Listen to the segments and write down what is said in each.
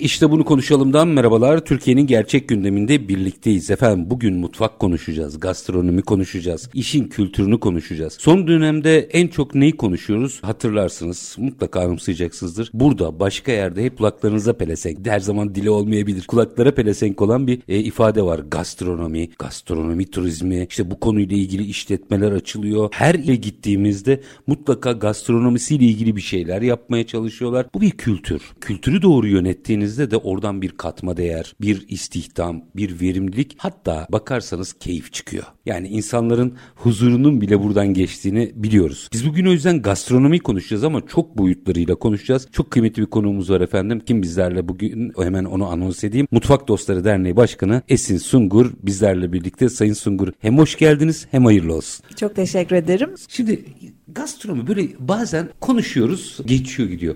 İşte bunu konuşalımdan merhabalar. Türkiye'nin gerçek gündeminde birlikteyiz. Efendim bugün mutfak konuşacağız, gastronomi konuşacağız, işin kültürünü konuşacağız. Son dönemde en çok neyi konuşuyoruz hatırlarsınız. Mutlaka anımsayacaksınızdır. Burada başka yerde hep kulaklarınıza pelesenk. Her zaman dili olmayabilir. Kulaklara pelesenk olan bir e, ifade var. Gastronomi, gastronomi turizmi. İşte bu konuyla ilgili işletmeler açılıyor. Her ile gittiğimizde mutlaka gastronomisiyle ilgili bir şeyler yapmaya çalışıyorlar. Bu bir kültür. Kültürü doğru yönettiğiniz geldiğinizde de oradan bir katma değer, bir istihdam, bir verimlilik hatta bakarsanız keyif çıkıyor. Yani insanların huzurunun bile buradan geçtiğini biliyoruz. Biz bugün o yüzden gastronomi konuşacağız ama çok boyutlarıyla konuşacağız. Çok kıymetli bir konuğumuz var efendim. Kim bizlerle bugün hemen onu anons edeyim. Mutfak Dostları Derneği Başkanı Esin Sungur bizlerle birlikte. Sayın Sungur hem hoş geldiniz hem hayırlı olsun. Çok teşekkür ederim. Şimdi gastronomi böyle bazen konuşuyoruz geçiyor gidiyor.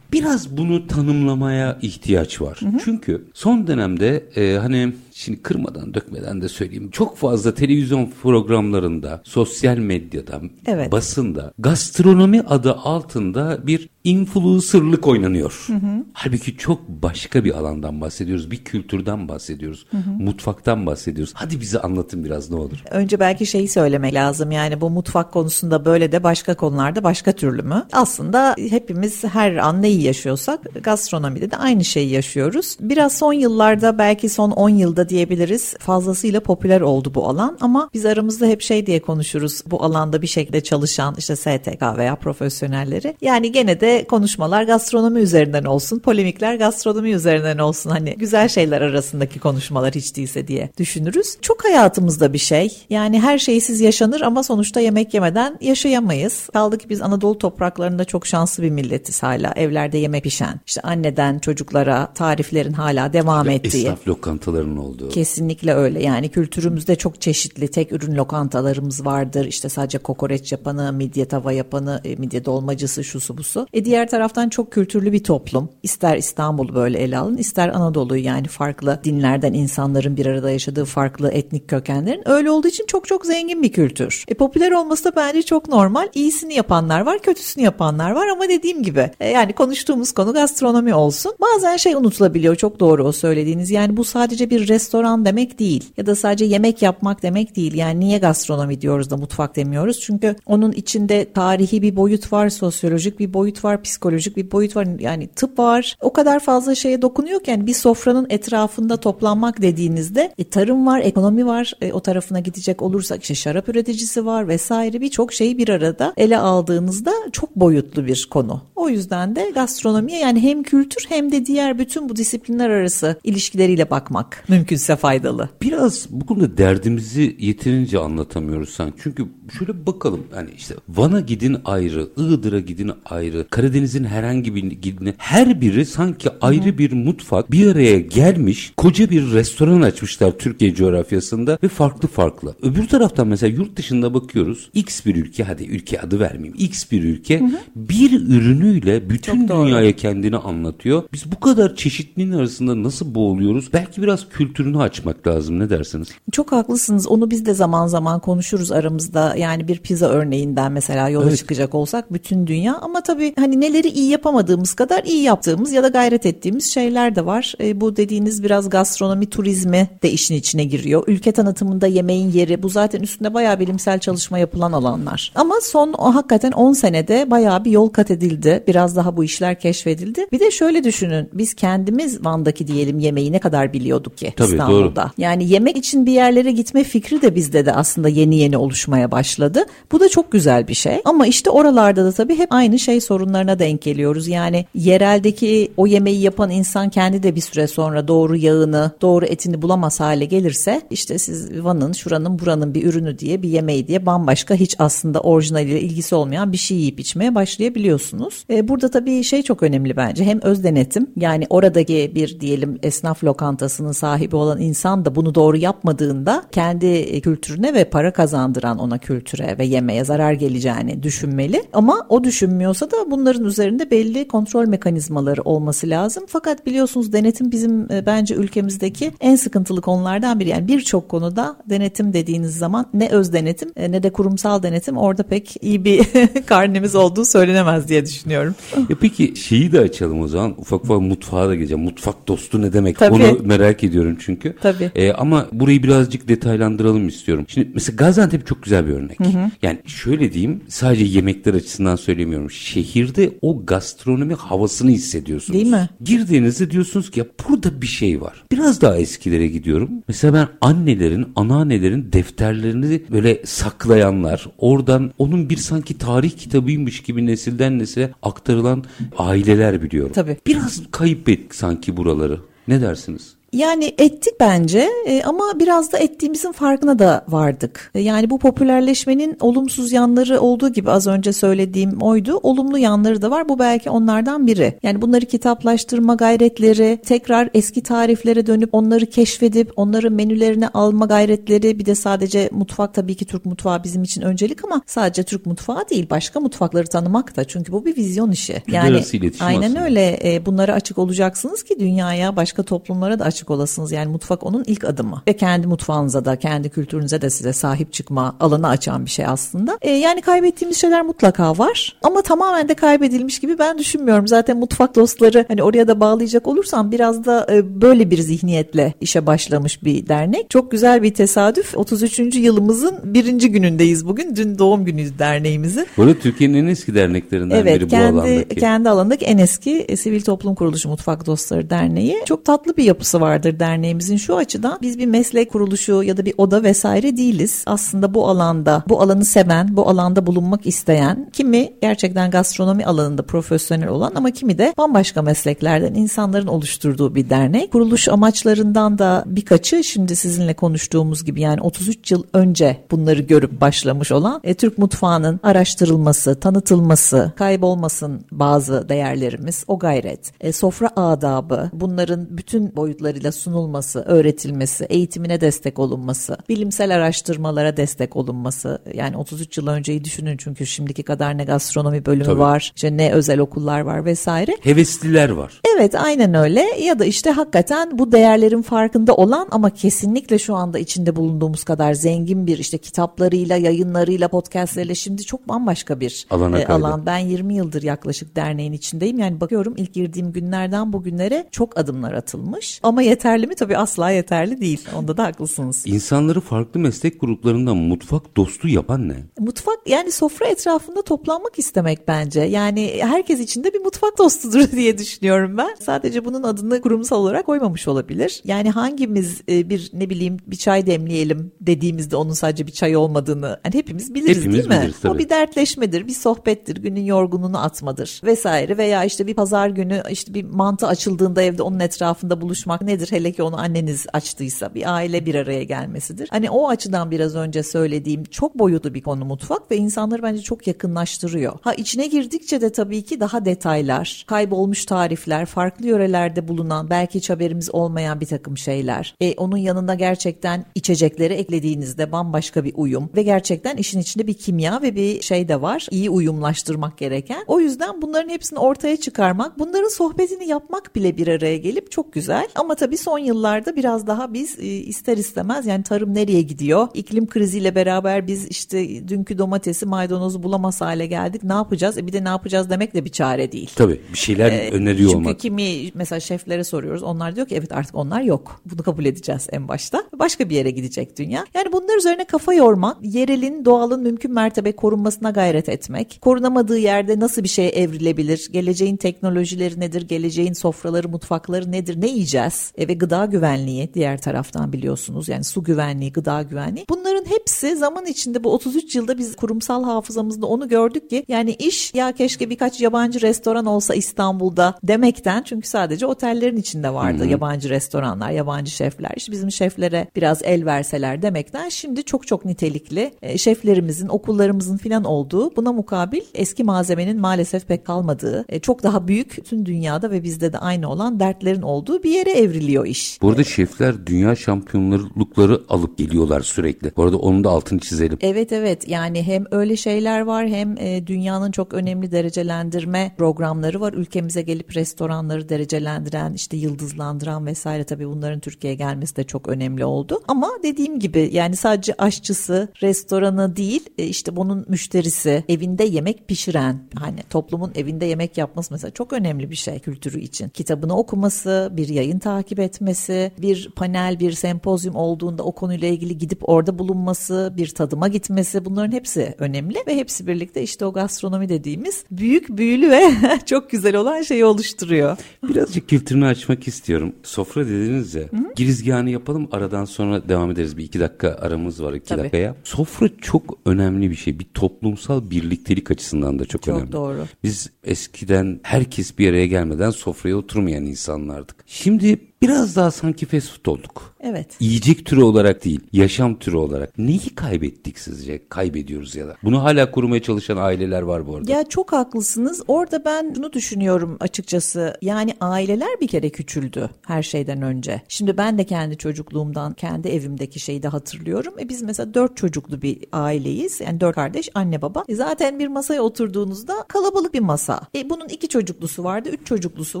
Biraz bunu tanımlamaya ihtiyaç var. Hı hı. Çünkü son dönemde e, hani şimdi kırmadan dökmeden de söyleyeyim. Çok fazla televizyon programlarında, sosyal medyada, evet. basında gastronomi adı altında bir influencerlık oynanıyor. Hı hı. Halbuki çok başka bir alandan bahsediyoruz. Bir kültürden bahsediyoruz. Hı hı. Mutfaktan bahsediyoruz. Hadi bize anlatın biraz ne olur. Önce belki şeyi söylemek lazım. Yani bu mutfak konusunda böyle de başka konularda başka türlü mü? Aslında hepimiz her an neyi yaşıyorsak gastronomide de aynı şeyi yaşıyoruz. Biraz son yıllarda belki son 10 yılda diyebiliriz fazlasıyla popüler oldu bu alan ama biz aramızda hep şey diye konuşuruz. Bu alanda bir şekilde çalışan işte STK veya profesyonelleri. Yani gene de konuşmalar gastronomi üzerinden olsun, polemikler gastronomi üzerinden olsun. Hani güzel şeyler arasındaki konuşmalar hiç değilse diye düşünürüz. Çok hayatımızda bir şey. Yani her şeysiz yaşanır ama sonuçta yemek yemeden yaşayamayız. Kaldı ki biz Anadolu topraklarında çok şanslı bir milletiz hala. Evlerde yemek pişen, işte anneden çocuklara tariflerin hala devam ettiği. Esnaf lokantalarının olduğu. Kesinlikle öyle. Yani kültürümüzde çok çeşitli tek ürün lokantalarımız vardır. İşte sadece kokoreç yapanı, midye tava yapanı, e, midye dolmacısı, şusu busu. E diğer taraftan çok kültürlü bir toplum. İster İstanbul'u böyle ele alın, ister Anadolu'yu yani farklı dinlerden insanların bir arada yaşadığı farklı etnik kökenlerin öyle olduğu için çok çok zengin bir kültür. E popüler olması da bence çok normal. İyisini yapanlar var, kötüsünü yapanlar var ama dediğim gibi e, yani konuştuğumuz konu gastronomi olsun. Bazen şey unutulabiliyor. Çok doğru o söylediğiniz. Yani bu sadece bir restoran demek değil ya da sadece yemek yapmak demek değil. Yani niye gastronomi diyoruz da mutfak demiyoruz? Çünkü onun içinde tarihi bir boyut var, sosyolojik bir boyut var, psikolojik bir boyut var. Yani tıp var. O kadar fazla şeye dokunuyor ki yani bir sofranın etrafında toplanmak dediğinizde e, tarım var, ekonomi var. E, o tarafına gidecek olursak işte şarap üreticisi var vesaire birçok şeyi bir arada ele aldığınızda çok boyutlu bir konu. O yüzden de gastronomiye yani hem kültür hem de diğer bütün bu disiplinler arası ilişkileriyle bakmak mümkünse faydalı. Biraz bu konuda derdimizi yeterince anlatamıyoruz sen. Çünkü şöyle bakalım hani işte Van'a gidin ayrı, Iğdır'a gidin ayrı, Karadeniz'in herhangi bir gidin her biri sanki ayrı bir mutfak bir araya gelmiş koca bir restoran açmışlar Türkiye coğrafyasında ve farklı farklı. Öbür taraftan mesela yurt dışında bakıyoruz X bir ülke hadi ülke adı vermeyeyim X bir ülke hı hı. bir ürünüyle bütün Çok dünyaya doğru. kendini anlatıyor. Biz bu kadar çeşitliliğin arasında nasıl boğuluyoruz? Belki biraz kültürünü açmak lazım ne dersiniz? Çok haklısınız. Onu biz de zaman zaman konuşuruz aramızda. Yani bir pizza örneğinden mesela yola evet. çıkacak olsak bütün dünya ama tabii hani neleri iyi yapamadığımız kadar iyi yaptığımız ya da gayret ettiğimiz şeyler de var. E, bu dediğiniz biraz gastronomi turizmi de işin içine giriyor. Ülke tanıtımında yemeğin yeri bu zaten üstünde bayağı bilimsel çalışma yapılan alanlar. Ama son o hakikaten 10 senede bayağı bir yol kat edildi. Biraz daha bu işler keşfedildi. Bir de şöyle düşünün biz kendimiz Van'daki diyelim yemeği ne kadar biliyorduk ki Tabii, İstanbul'da. Doğru. Yani yemek için bir yerlere gitme fikri de bizde de aslında yeni yeni oluşmaya başladı. Bu da çok güzel bir şey. Ama işte oralarda da tabii hep aynı şey sorunlar sorunlarına denk geliyoruz. Yani yereldeki o yemeği yapan insan kendi de bir süre sonra doğru yağını, doğru etini bulamaz hale gelirse işte siz Van'ın, şuranın, buranın bir ürünü diye bir yemeği diye bambaşka hiç aslında orijinaliyle ilgisi olmayan bir şey yiyip içmeye başlayabiliyorsunuz. E, burada tabii şey çok önemli bence. Hem öz denetim yani oradaki bir diyelim esnaf lokantasının sahibi olan insan da bunu doğru yapmadığında kendi kültürüne ve para kazandıran ona kültüre ve yemeğe zarar geleceğini düşünmeli. Ama o düşünmüyorsa da bunların üzerinde belli kontrol mekanizmaları olması lazım. Fakat biliyorsunuz denetim bizim e, bence ülkemizdeki en sıkıntılı konulardan biri. Yani birçok konuda denetim dediğiniz zaman ne öz denetim e, ne de kurumsal denetim orada pek iyi bir karnemiz olduğu söylenemez diye düşünüyorum. E peki şeyi de açalım o zaman. Ufak ufak mutfağa da geleceğim. Mutfak dostu ne demek? Tabii. Onu merak ediyorum çünkü. Tabii. E, ama burayı birazcık detaylandıralım istiyorum. Şimdi mesela Gaziantep çok güzel bir örnek. Hı hı. Yani şöyle diyeyim sadece yemekler açısından söylemiyorum. Şehirde o gastronomi havasını hissediyorsunuz. Değil mi? Girdiğinizde diyorsunuz ki ya burada bir şey var. Biraz daha eskilere gidiyorum. Mesela ben annelerin, anneannelerin defterlerini böyle saklayanlar, oradan onun bir sanki tarih kitabıymış gibi nesilden nesile aktarılan aileler biliyorum. Tabii. Biraz kayıp ettik sanki buraları. Ne dersiniz? Yani ettik bence e, ama biraz da ettiğimizin farkına da vardık. E, yani bu popülerleşmenin olumsuz yanları olduğu gibi az önce söylediğim oydu. Olumlu yanları da var. Bu belki onlardan biri. Yani bunları kitaplaştırma gayretleri, tekrar eski tariflere dönüp onları keşfedip onları menülerine alma gayretleri bir de sadece mutfak tabii ki Türk mutfağı bizim için öncelik ama sadece Türk mutfağı değil başka mutfakları tanımak da çünkü bu bir vizyon işi. Yani aynen aslında. öyle. E, bunlara açık olacaksınız ki dünyaya başka toplumlara da açık açık olasınız. Yani mutfak onun ilk adımı. Ve kendi mutfağınıza da kendi kültürünüze de size sahip çıkma alanı açan bir şey aslında. E, yani kaybettiğimiz şeyler mutlaka var. Ama tamamen de kaybedilmiş gibi ben düşünmüyorum. Zaten mutfak dostları hani oraya da bağlayacak olursam biraz da e, böyle bir zihniyetle işe başlamış bir dernek. Çok güzel bir tesadüf. 33. yılımızın birinci günündeyiz bugün. Dün doğum günüyüz derneğimizin. Burada Türkiye'nin en eski derneklerinden evet, biri kendi, bu alandaki. kendi alanındaki en eski e, sivil toplum kuruluşu Mutfak Dostları Derneği. Çok tatlı bir yapısı var vardır derneğimizin şu açıdan biz bir meslek kuruluşu ya da bir oda vesaire değiliz. Aslında bu alanda bu alanı seven, bu alanda bulunmak isteyen kimi gerçekten gastronomi alanında profesyonel olan ama kimi de bambaşka mesleklerden insanların oluşturduğu bir dernek. Kuruluş amaçlarından da birkaçı şimdi sizinle konuştuğumuz gibi yani 33 yıl önce bunları görüp başlamış olan e, Türk mutfağının araştırılması, tanıtılması, kaybolmasın bazı değerlerimiz, o gayret, e, sofra adabı, bunların bütün boyutlarıyla kaynaklarıyla sunulması, öğretilmesi, eğitimine destek olunması, bilimsel araştırmalara destek olunması. Yani 33 yıl önceyi düşünün çünkü şimdiki kadar ne gastronomi bölümü Tabii. var, işte ne özel okullar var vesaire. Hevesliler var. Evet aynen öyle ya da işte hakikaten bu değerlerin farkında olan ama kesinlikle şu anda içinde bulunduğumuz kadar zengin bir işte kitaplarıyla, yayınlarıyla, podcastleriyle şimdi çok bambaşka bir Alana e, alan. Ben 20 yıldır yaklaşık derneğin içindeyim. Yani bakıyorum ilk girdiğim günlerden bugünlere çok adımlar atılmış. Ama yeterli mi? Tabii asla yeterli değil. Onda da haklısınız. İnsanları farklı meslek gruplarından mutfak dostu yapan ne? Mutfak yani sofra etrafında toplanmak istemek bence. Yani herkes içinde bir mutfak dostudur diye düşünüyorum ben. Sadece bunun adını kurumsal olarak koymamış olabilir. Yani hangimiz e, bir ne bileyim bir çay demleyelim dediğimizde onun sadece bir çay olmadığını yani hepimiz biliriz hepimiz değil mi? Biliriz, tabii. O bir dertleşmedir, bir sohbettir, günün yorgunluğunu atmadır vesaire veya işte bir pazar günü işte bir mantı açıldığında evde onun etrafında buluşmak nedir? Nedir? Hele ki onu anneniz açtıysa bir aile bir araya gelmesidir. Hani o açıdan biraz önce söylediğim çok boyutlu bir konu mutfak ve insanları bence çok yakınlaştırıyor. Ha içine girdikçe de tabii ki daha detaylar, kaybolmuş tarifler, farklı yörelerde bulunan belki hiç haberimiz olmayan bir takım şeyler. E, onun yanında gerçekten içecekleri eklediğinizde bambaşka bir uyum ve gerçekten işin içinde bir kimya ve bir şey de var. İyi uyumlaştırmak gereken. O yüzden bunların hepsini ortaya çıkarmak, bunların sohbetini yapmak bile bir araya gelip çok güzel. Ama tabii son yıllarda biraz daha biz e, ister istemez yani tarım nereye gidiyor? İklim kriziyle beraber biz işte dünkü domatesi maydanozu bulamaz hale geldik. Ne yapacağız? E bir de ne yapacağız demek de bir çare değil. Tabii bir şeyler ee, öneriyor çünkü olmak. Çünkü kimi mesela şeflere soruyoruz. Onlar diyor ki evet artık onlar yok. Bunu kabul edeceğiz en başta. Başka bir yere gidecek dünya. Yani bunlar üzerine kafa yormak, yerelin, doğalın mümkün mertebe korunmasına gayret etmek, korunamadığı yerde nasıl bir şeye evrilebilir, geleceğin teknolojileri nedir, geleceğin sofraları, mutfakları nedir, ne yiyeceğiz? E, ve gıda güvenliği diğer taraftan biliyorsunuz yani su güvenliği, gıda güvenliği. Bunların hepsi zaman içinde bu 33 yılda biz kurumsal hafızamızda onu gördük ki yani iş ya keşke birkaç yabancı restoran olsa İstanbul'da demekten çünkü sadece otellerin içinde vardı Hı-hı. yabancı restoranlar, yabancı şefler. İşte bizim şeflere biraz el verseler demekten şimdi çok çok nitelikli e, şeflerimizin, okullarımızın filan olduğu buna mukabil eski malzemenin maalesef pek kalmadığı, e, çok daha büyük tüm dünyada ve bizde de aynı olan dertlerin olduğu bir yere evriliyor iş. Bu arada şefler dünya şampiyonlukları alıp geliyorlar sürekli. Bu arada onun da altını çizelim. Evet evet yani hem öyle şeyler var hem e, dünyanın çok önemli derecelendirme programları var. Ülkemize gelip restoranları derecelendiren, işte yıldızlandıran vesaire tabii bunların Türkiye'ye gelmesi de çok önemli oldu. Ama dediğim gibi yani sadece aşçısı, restoranı değil e, işte bunun müşterisi, evinde yemek pişiren hani toplumun evinde yemek yapması mesela çok önemli bir şey kültürü için. Kitabını okuması, bir yayın takip etmesi, bir panel, bir sempozyum olduğunda o konuyla ilgili gidip orada bulunması, bir tadıma gitmesi bunların hepsi önemli ve hepsi birlikte işte o gastronomi dediğimiz büyük büyülü ve çok güzel olan şeyi oluşturuyor. Birazcık kültürünü açmak istiyorum. Sofra dediniz ya. Hı-hı. Girizgahını yapalım aradan sonra devam ederiz. Bir iki dakika aramız var iki Tabii. dakikaya. Sofra çok önemli bir şey. Bir toplumsal birliktelik açısından da çok, çok önemli. Çok doğru. Biz eskiden herkes bir araya gelmeden sofraya oturmayan insanlardık. Şimdi biraz daha sanki fast food olduk. Evet. Yiyecek türü olarak değil, yaşam türü olarak. Neyi kaybettik sizce? Kaybediyoruz ya da. Bunu hala kurmaya çalışan aileler var bu arada. Ya çok haklısınız. Orada ben bunu düşünüyorum açıkçası. Yani aileler bir kere küçüldü her şeyden önce. Şimdi ben de kendi çocukluğumdan, kendi evimdeki şeyi de hatırlıyorum. E biz mesela dört çocuklu bir aileyiz. Yani dört kardeş, anne baba. E zaten bir masaya oturduğunuzda kalabalık bir masa. E bunun iki çocuklusu vardı, üç çocuklusu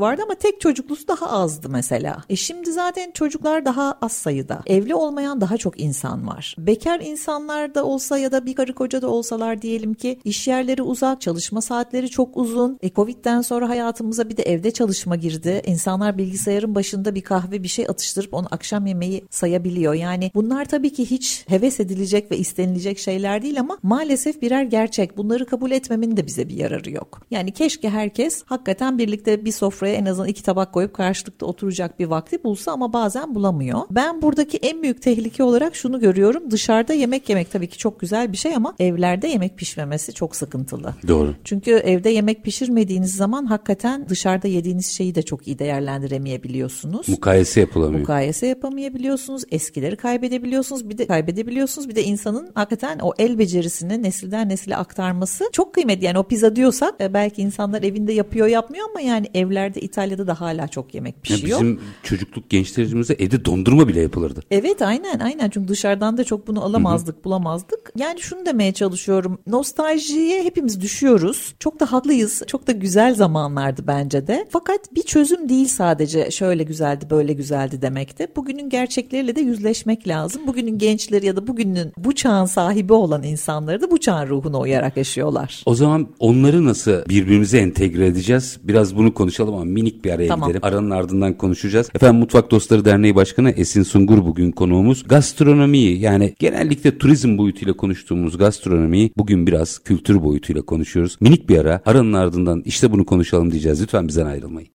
vardı ama tek çocuklusu daha azdı mesela. E şimdi zaten çocuklar daha az sayıda. Evli olmayan daha çok insan var. Bekar insanlar da olsa ya da bir karı koca da olsalar diyelim ki iş yerleri uzak, çalışma saatleri çok uzun. E Covid'den sonra hayatımıza bir de evde çalışma girdi. İnsanlar bilgisayarın başında bir kahve bir şey atıştırıp onu akşam yemeği sayabiliyor. Yani bunlar tabii ki hiç heves edilecek ve istenilecek şeyler değil ama maalesef birer gerçek. Bunları kabul etmemin de bize bir yararı yok. Yani keşke herkes hakikaten birlikte bir sofraya en azından iki tabak koyup karşılıklı oturacak bir vakti bulsa ama bazen bulamıyor. Ben buradaki en büyük tehlike olarak şunu görüyorum. Dışarıda yemek yemek tabii ki çok güzel bir şey ama evlerde yemek pişmemesi çok sıkıntılı. Doğru. Çünkü evde yemek pişirmediğiniz zaman hakikaten dışarıda yediğiniz şeyi de çok iyi değerlendiremeyebiliyorsunuz. Mukayese yapılamıyor. Mukayese yapamayabiliyorsunuz. Eskileri kaybedebiliyorsunuz. Bir de kaybedebiliyorsunuz. Bir de insanın hakikaten o el becerisini nesilden nesile aktarması çok kıymetli. Yani o pizza diyorsak e, belki insanlar evinde yapıyor yapmıyor ama yani evlerde İtalya'da da hala çok yemek pişiyor. Ya bizim çocukluk gençlerimizde evde dondurma bile yapılırdı. Evet aynen aynen çünkü dışarıdan da çok bunu alamazdık Hı-hı. bulamazdık. Yani şunu demeye çalışıyorum nostaljiye hepimiz düşüyoruz. Çok da haklıyız çok da güzel zamanlardı bence de. Fakat bir çözüm değil sadece şöyle güzeldi böyle güzeldi demekte. Bugünün gerçekleriyle de yüzleşmek lazım. Bugünün gençleri ya da bugünün bu çağın sahibi olan insanları da bu çağın ruhuna uyarak yaşıyorlar. O zaman onları nasıl birbirimize entegre edeceğiz? Biraz bunu konuşalım ama minik bir araya tamam. gidelim. Aranın ardından konuşacağız. Efendim Mutfak Dostları Derneği Başkanı Esin Sungur bugün konuğumuz. Gastronomiyi yani genellikle turizm boyutuyla konuştuğumuz gastronomiyi bugün biraz kültür boyutuyla konuşuyoruz. Minik bir ara aranın ardından işte bunu konuşalım diyeceğiz. Lütfen bizden ayrılmayın.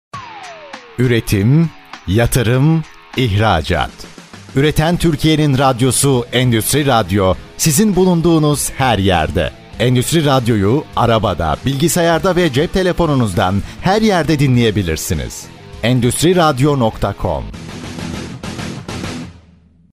Üretim, yatırım, ihracat. Üreten Türkiye'nin radyosu Endüstri Radyo sizin bulunduğunuz her yerde. Endüstri Radyo'yu arabada, bilgisayarda ve cep telefonunuzdan her yerde dinleyebilirsiniz. Endüstri Radyo.com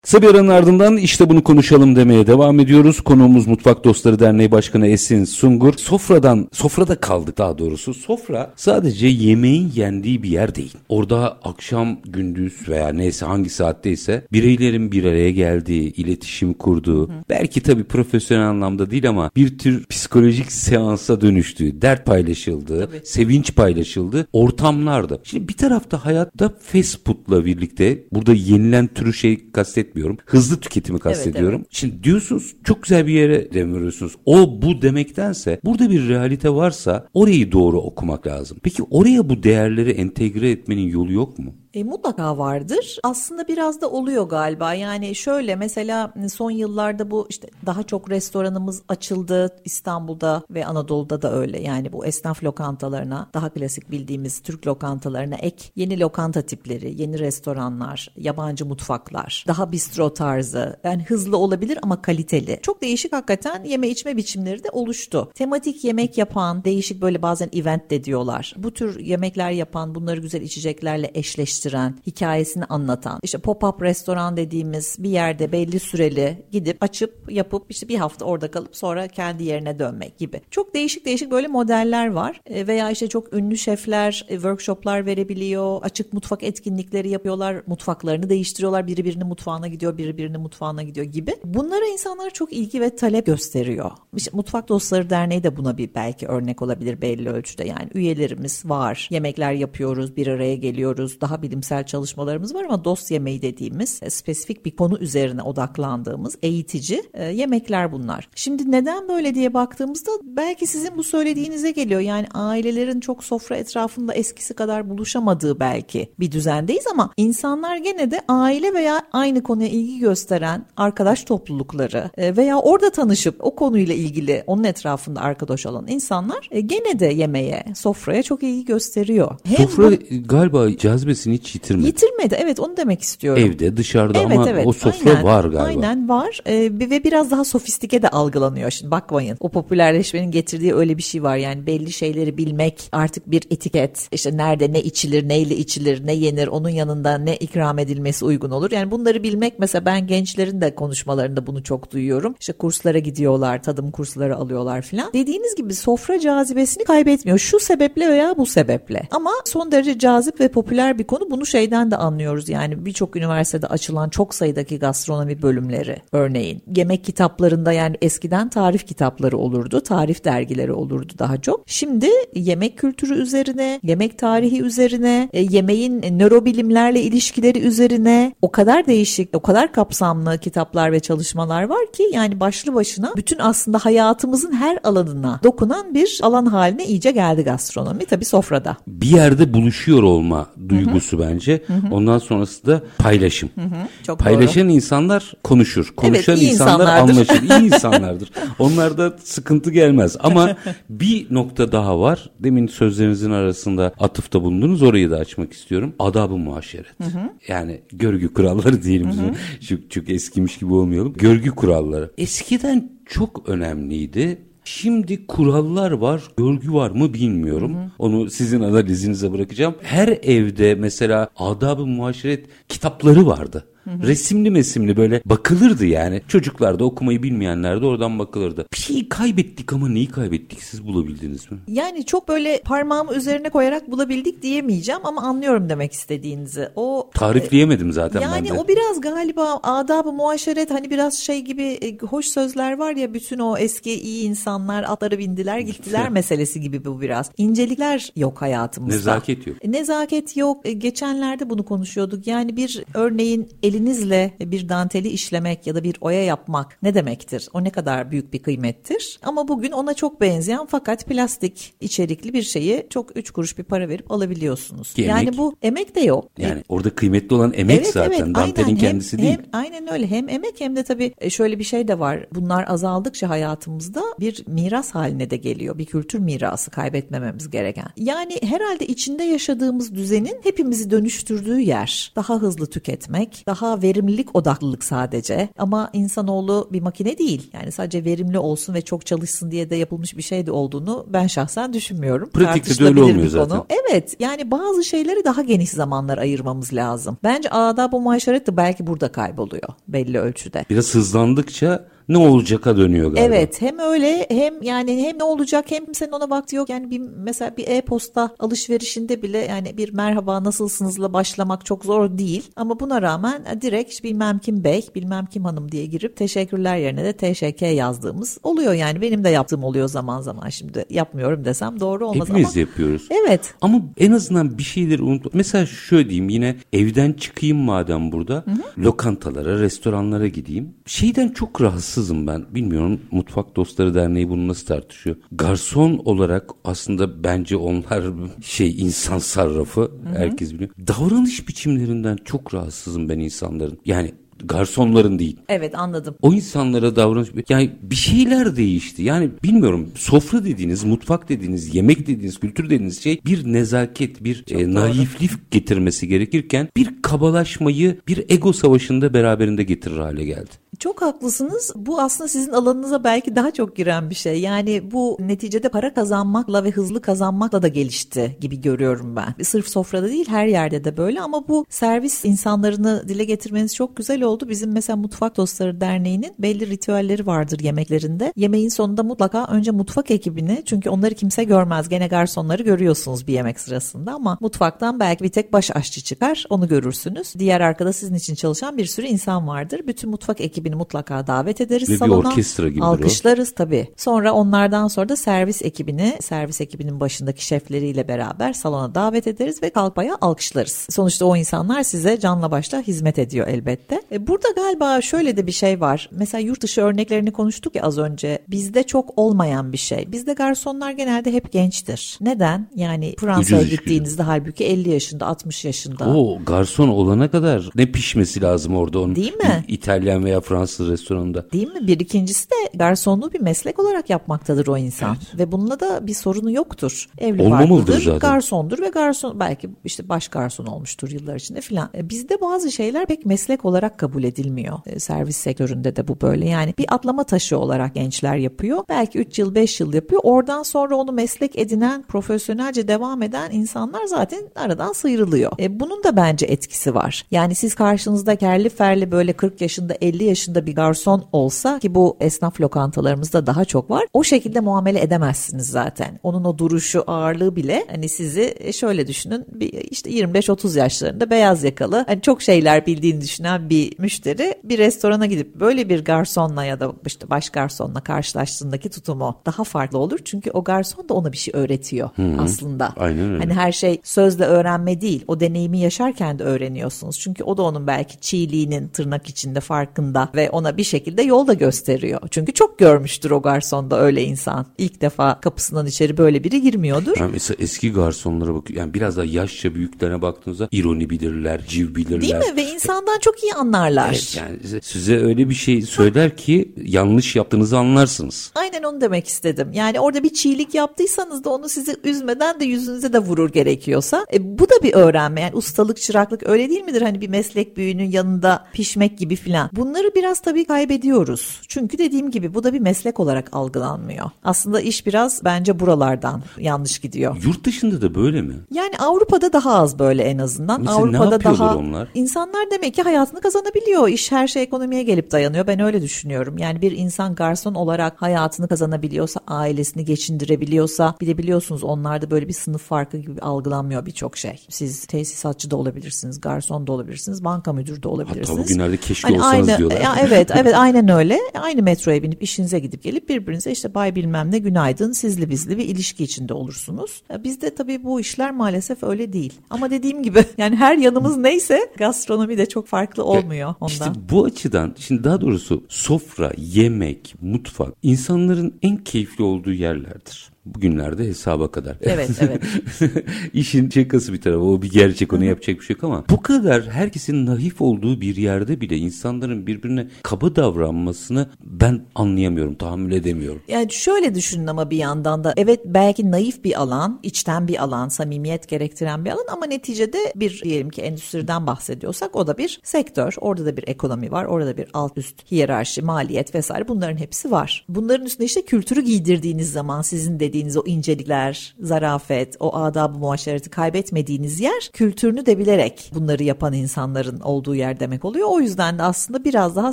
Kısa bir aranın ardından işte bunu konuşalım demeye devam ediyoruz. Konuğumuz Mutfak Dostları Derneği Başkanı Esin Sungur. Sofradan, sofrada kaldık daha doğrusu. Sofra sadece yemeğin yendiği bir yer değil. Orada akşam, gündüz veya neyse hangi saatteyse bireylerin bir araya geldiği, iletişim kurduğu, hı. belki tabii profesyonel anlamda değil ama bir tür psikolojik seansa dönüştüğü, dert paylaşıldığı, tabii. sevinç paylaşıldığı ortamlardı. Şimdi bir tarafta hayatta fast food'la birlikte burada yenilen türü şey kastetmiyorum. Hızlı tüketimi kastediyorum. Evet, evet. Şimdi diyorsunuz çok güzel bir yere demiriyorsunuz. O bu demektense burada bir realite varsa orayı doğru okumak lazım. Peki oraya bu değerleri entegre etmenin yolu yok mu? E, mutlaka vardır. Aslında biraz da oluyor galiba. Yani şöyle mesela son yıllarda bu işte daha çok restoranımız açıldı İstanbul'da ve Anadolu'da da öyle. Yani bu esnaf lokantalarına daha klasik bildiğimiz Türk lokantalarına ek yeni lokanta tipleri, yeni restoranlar, yabancı mutfaklar, daha bistro tarzı. Yani hızlı olabilir ama kaliteli. Çok değişik hakikaten yeme içme biçimleri de oluştu. Tematik yemek yapan, değişik böyle bazen event de diyorlar. Bu tür yemekler yapan, bunları güzel içeceklerle eşleştiren, hikayesini anlatan. İşte pop-up restoran dediğimiz bir yerde belli süreli gidip açıp yapıp işte bir hafta orada kalıp sonra kendi yerine dönmek gibi. Çok değişik değişik böyle modeller var. E, veya işte çok ünlü şefler e, workshoplar verebiliyor. Açık mutfak etkinlikleri yapıyorlar. Mutfaklarını değiştiriyorlar. Biri birinin mutfağına gidiyor, biri birinin mutfağına gidiyor gibi. Bunlara insanlar çok ilgi ve talep gösteriyor. İşte Mutfak Dostları Derneği de buna bir belki örnek olabilir belli ölçüde. Yani üyelerimiz var. Yemekler yapıyoruz, bir araya geliyoruz. Daha bilimsel çalışmalarımız var ama dost yemeği dediğimiz e, spesifik bir konu üzerine odaklandığımız eğitici e, yemekler bunlar. Şimdi neden böyle diye baktığımızda belki sizin bu söylediğinize geliyor. Yani ailelerin çok sofra etrafında eskisi kadar buluşamadığı belki bir düzendeyiz ama insanlar gene de aile veya aynı konuya ilgi gösteren arkadaş toplulukları e, veya orada tanışıp o konuyla ilgili onun etrafında arkadaş olan insanlar gene de yemeğe, sofraya çok ilgi gösteriyor. Hem Sofra bu, galiba cazibesini hiç yitirmedi. Yitirmedi evet onu demek istiyorum. Evde dışarıda evet, ama evet, o sofra aynen, var galiba. Aynen var ee, ve biraz daha sofistike de algılanıyor. Şimdi bakmayın o popülerleşmenin getirdiği öyle bir şey var yani belli şeyleri bilmek artık bir etiket işte nerede ne içilir neyle içilir ne yenir onun yanında ne ikram edilmesi uygun olur. Yani bunları bilmek mesela ben gençlerin de konuşmalarında bunu çok duyuyorum. İşte kurslara gidiyorlar tadım kursları alıyorlar filan. Dediğiniz gibi sofra cazibesini kaybetmiyor. Şu sebeple veya bu sebeple. Ama son derece cazip ve popüler bir konu. Bunu şeyden de anlıyoruz. Yani birçok üniversitede açılan çok sayıdaki gastronomi bölümleri örneğin. Yemek kitaplarında yani eskiden tarif kitapları olurdu. Tarif dergileri olurdu daha çok. Şimdi yemek kültürü üzerine, yemek tarihi üzerine, e, yemeğin nörobilimlerle ilişkileri üzerine o kadar değişik, o kadar kapsamlı kitaplar ve çalışmalar var ki yani başlı başına bütün aslında hayatımızın her alanına dokunan bir alan haline iyice geldi gastronomi. Tabii sofrada. Bir yerde buluşuyor olma duygusu Bence. Hı-hı. Ondan sonrası da paylaşım. Hı-hı. Çok Paylaşan doğru. insanlar konuşur. Konuşan evet, insanlar anlaşır. İyi insanlardır. Onlarda sıkıntı gelmez. Ama bir nokta daha var. Demin sözlerinizin arasında atıfta bulundunuz. Orayı da açmak istiyorum. Adab-ı muaşeret. Hı-hı. Yani görgü kuralları diyelim. Hı-hı. Çok, çok eskimiş gibi olmayalım. Görgü kuralları. Eskiden çok önemliydi. Şimdi kurallar var, görgü var mı bilmiyorum. Hı hı. Onu sizin analizinize bırakacağım. Her evde mesela adab-ı muaşeret kitapları vardı. Hı Resimli mesimli böyle bakılırdı yani. Çocuklar da okumayı bilmeyenler de oradan bakılırdı. Bir şeyi kaybettik ama neyi kaybettik siz bulabildiniz mi? Yani çok böyle parmağımı üzerine koyarak bulabildik diyemeyeceğim ama anlıyorum demek istediğinizi. O tarifleyemedim zaten yani ben de. o biraz galiba adab-ı muaşeret hani biraz şey gibi e, hoş sözler var ya bütün o eski iyi insanlar atları bindiler gittiler meselesi gibi bu biraz. İncelikler yok hayatımızda. Nezaket yok. E, nezaket yok. E, geçenlerde bunu konuşuyorduk. Yani bir örneğin elinizle bir danteli işlemek ya da bir oya yapmak ne demektir? O ne kadar büyük bir kıymettir? Ama bugün ona çok benzeyen fakat plastik içerikli bir şeyi çok üç kuruş bir para verip alabiliyorsunuz. Ki yani bu emek de yok. Yani orada kıymetli olan emek evet, zaten. Evet, Dantelin aynen. kendisi hem, değil. Hem, aynen öyle. Hem emek hem de tabii e, şöyle bir şey de var. Bunlar azaldıkça hayatımızda bir miras haline de geliyor. Bir kültür mirası kaybetmememiz gereken. Yani herhalde içinde yaşadığımız düzenin hepimizi dönüştürdüğü yer. Daha hızlı tüketmek, daha daha verimlilik odaklılık sadece. Ama insanoğlu bir makine değil. Yani sadece verimli olsun ve çok çalışsın diye de yapılmış bir şey de olduğunu ben şahsen düşünmüyorum. Pratikte de öyle olmuyor zaten. Evet yani bazı şeyleri daha geniş zamanlar ayırmamız lazım. Bence adab bu muaşeret de belki burada kayboluyor belli ölçüde. Biraz hızlandıkça ne olacak'a dönüyor galiba. Evet hem öyle hem yani hem ne olacak hem senin ona vakti yok. Yani bir mesela bir e-posta alışverişinde bile yani bir merhaba nasılsınızla başlamak çok zor değil. Ama buna rağmen direkt bilmem kim bey bilmem kim hanım diye girip teşekkürler yerine de TŞK yazdığımız oluyor yani. Benim de yaptığım oluyor zaman zaman şimdi yapmıyorum desem doğru olmaz Hepimiz ama. yapıyoruz. Evet. Ama en azından bir şeyleri unut. Mesela şöyle diyeyim yine evden çıkayım madem burada. Hı hı. Lokantalara, restoranlara gideyim. Şeyden çok rahatsız rahatsızım ben. Bilmiyorum Mutfak Dostları Derneği bunu nasıl tartışıyor. Garson olarak aslında bence onlar şey insan sarrafı. Hı-hı. Herkes biliyor. Davranış biçimlerinden çok rahatsızım ben insanların. Yani garsonların değil. Evet anladım. O insanlara davranış yani bir şeyler değişti. Yani bilmiyorum sofra dediğiniz, mutfak dediğiniz, yemek dediğiniz, kültür dediğiniz şey bir nezaket, bir e, naiflik getirmesi gerekirken bir kabalaşmayı bir ego savaşında beraberinde getirir hale geldi. Çok haklısınız. Bu aslında sizin alanınıza belki daha çok giren bir şey. Yani bu neticede para kazanmakla ve hızlı kazanmakla da gelişti gibi görüyorum ben. Sırf sofrada değil her yerde de böyle ama bu servis insanlarını dile getirmeniz çok güzel oldu. Bizim mesela Mutfak Dostları Derneği'nin belli ritüelleri vardır yemeklerinde. Yemeğin sonunda mutlaka önce mutfak ekibini çünkü onları kimse görmez. Gene garsonları görüyorsunuz bir yemek sırasında ama mutfaktan belki bir tek baş aşçı çıkar onu görürsünüz. Diğer arkada sizin için çalışan bir sürü insan vardır. Bütün mutfak ekibini mutlaka davet ederiz Ve salona. bir orkestra gibi Alkışlarız tabii. Sonra onlardan sonra da servis ekibini, servis ekibinin başındaki şefleriyle beraber salona davet ederiz ve kalpaya alkışlarız. Sonuçta o insanlar size canla başla hizmet ediyor elbette. E burada galiba şöyle de bir şey var. Mesela yurt dışı örneklerini konuştuk ya az önce. Bizde çok olmayan bir şey. Bizde garsonlar genelde hep gençtir. Neden? Yani Fransa'ya gittiğinizde halbuki 50 yaşında, 60 yaşında. O garson olana kadar ne pişmesi lazım orada onun. Değil mi? İtalyan veya Fransız restoranında. Değil mi? Bir ikincisi de garsonluğu bir meslek olarak yapmaktadır o insan. Evet. Ve bununla da bir sorunu yoktur. Evli Olmamalıdır zaten. Garsondur ve garson belki işte baş garson olmuştur yıllar içinde filan. E, bizde bazı şeyler pek meslek olarak kabul edilmiyor. E, servis sektöründe de bu böyle. Yani bir atlama taşı olarak gençler yapıyor. Belki 3 yıl 5 yıl yapıyor. Oradan sonra onu meslek edinen, profesyonelce devam eden insanlar zaten aradan sıyrılıyor. E, bunun da bence etkisi var. Yani siz karşınızda kerli ferli böyle 40 yaşında 50 yaşında yaşında bir garson olsa ki bu esnaf lokantalarımızda daha çok var. O şekilde muamele edemezsiniz zaten. Onun o duruşu, ağırlığı bile hani sizi e, şöyle düşünün bir işte 25-30 yaşlarında beyaz yakalı hani çok şeyler bildiğini düşünen bir müşteri bir restorana gidip böyle bir garsonla ya da işte baş garsonla karşılaştığındaki tutumu daha farklı olur. Çünkü o garson da ona bir şey öğretiyor Hı-hı. aslında. Aynen öyle. Hani her şey sözle öğrenme değil. O deneyimi yaşarken de öğreniyorsunuz. Çünkü o da onun belki çiğliğinin tırnak içinde farkında ve ona bir şekilde yol da gösteriyor. Çünkü çok görmüştür o garson da öyle insan. İlk defa kapısından içeri böyle biri girmiyordur. Yani mesela eski garsonlara bakıyor. Yani biraz daha yaşça büyüklerine baktığınızda ironi bilirler, civ bilirler. Değil mi? Ve insandan çok iyi anlarlar. Evet, yani size öyle bir şey söyler ki yanlış yaptığınızı anlarsınız. Aynen onu demek istedim. Yani orada bir çiğlik yaptıysanız da onu sizi üzmeden de yüzünüze de vurur gerekiyorsa. E, bu da bir öğrenme. Yani ustalık, çıraklık öyle değil midir? Hani bir meslek büyüğünün yanında pişmek gibi filan. Bunları biraz tabii kaybediyoruz. Çünkü dediğim gibi bu da bir meslek olarak algılanmıyor. Aslında iş biraz bence buralardan yanlış gidiyor. Yurt dışında da böyle mi? Yani Avrupa'da daha az böyle en azından. Mesela Avrupa'da ne daha onlar? insanlar demek ki hayatını kazanabiliyor. İş her şey ekonomiye gelip dayanıyor. Ben öyle düşünüyorum. Yani bir insan garson olarak hayatını kazanabiliyorsa, ailesini geçindirebiliyorsa bir de biliyorsunuz onlarda böyle bir sınıf farkı gibi algılanmıyor birçok şey. Siz tesisatçı da olabilirsiniz, garson da olabilirsiniz, banka müdürü de olabilirsiniz. Hatta bugünlerde keşke hani olsanız aynı, diyorlar. Ya evet evet aynen öyle. Aynı metroya binip işinize gidip gelip birbirinize işte bay bilmem ne günaydın sizli bizli bir ilişki içinde olursunuz. Bizde tabii bu işler maalesef öyle değil. Ama dediğim gibi yani her yanımız neyse gastronomi de çok farklı olmuyor ondan. İşte bu açıdan şimdi daha doğrusu sofra, yemek, mutfak insanların en keyifli olduğu yerlerdir bugünlerde hesaba kadar. Evet evet. İşin şakası bir tarafı o bir gerçek onu yapacak bir şey yok ama bu kadar herkesin naif olduğu bir yerde bile insanların birbirine kaba davranmasını ben anlayamıyorum tahammül edemiyorum. Yani şöyle düşünün ama bir yandan da evet belki naif bir alan içten bir alan samimiyet gerektiren bir alan ama neticede bir diyelim ki endüstriden bahsediyorsak o da bir sektör orada da bir ekonomi var orada bir alt üst hiyerarşi maliyet vesaire bunların hepsi var. Bunların üstüne işte kültürü giydirdiğiniz zaman sizin dediğiniz dediğiniz o incelikler, zarafet, o adab-ı muaşereti kaybetmediğiniz yer kültürünü de bilerek bunları yapan insanların olduğu yer demek oluyor. O yüzden de aslında biraz daha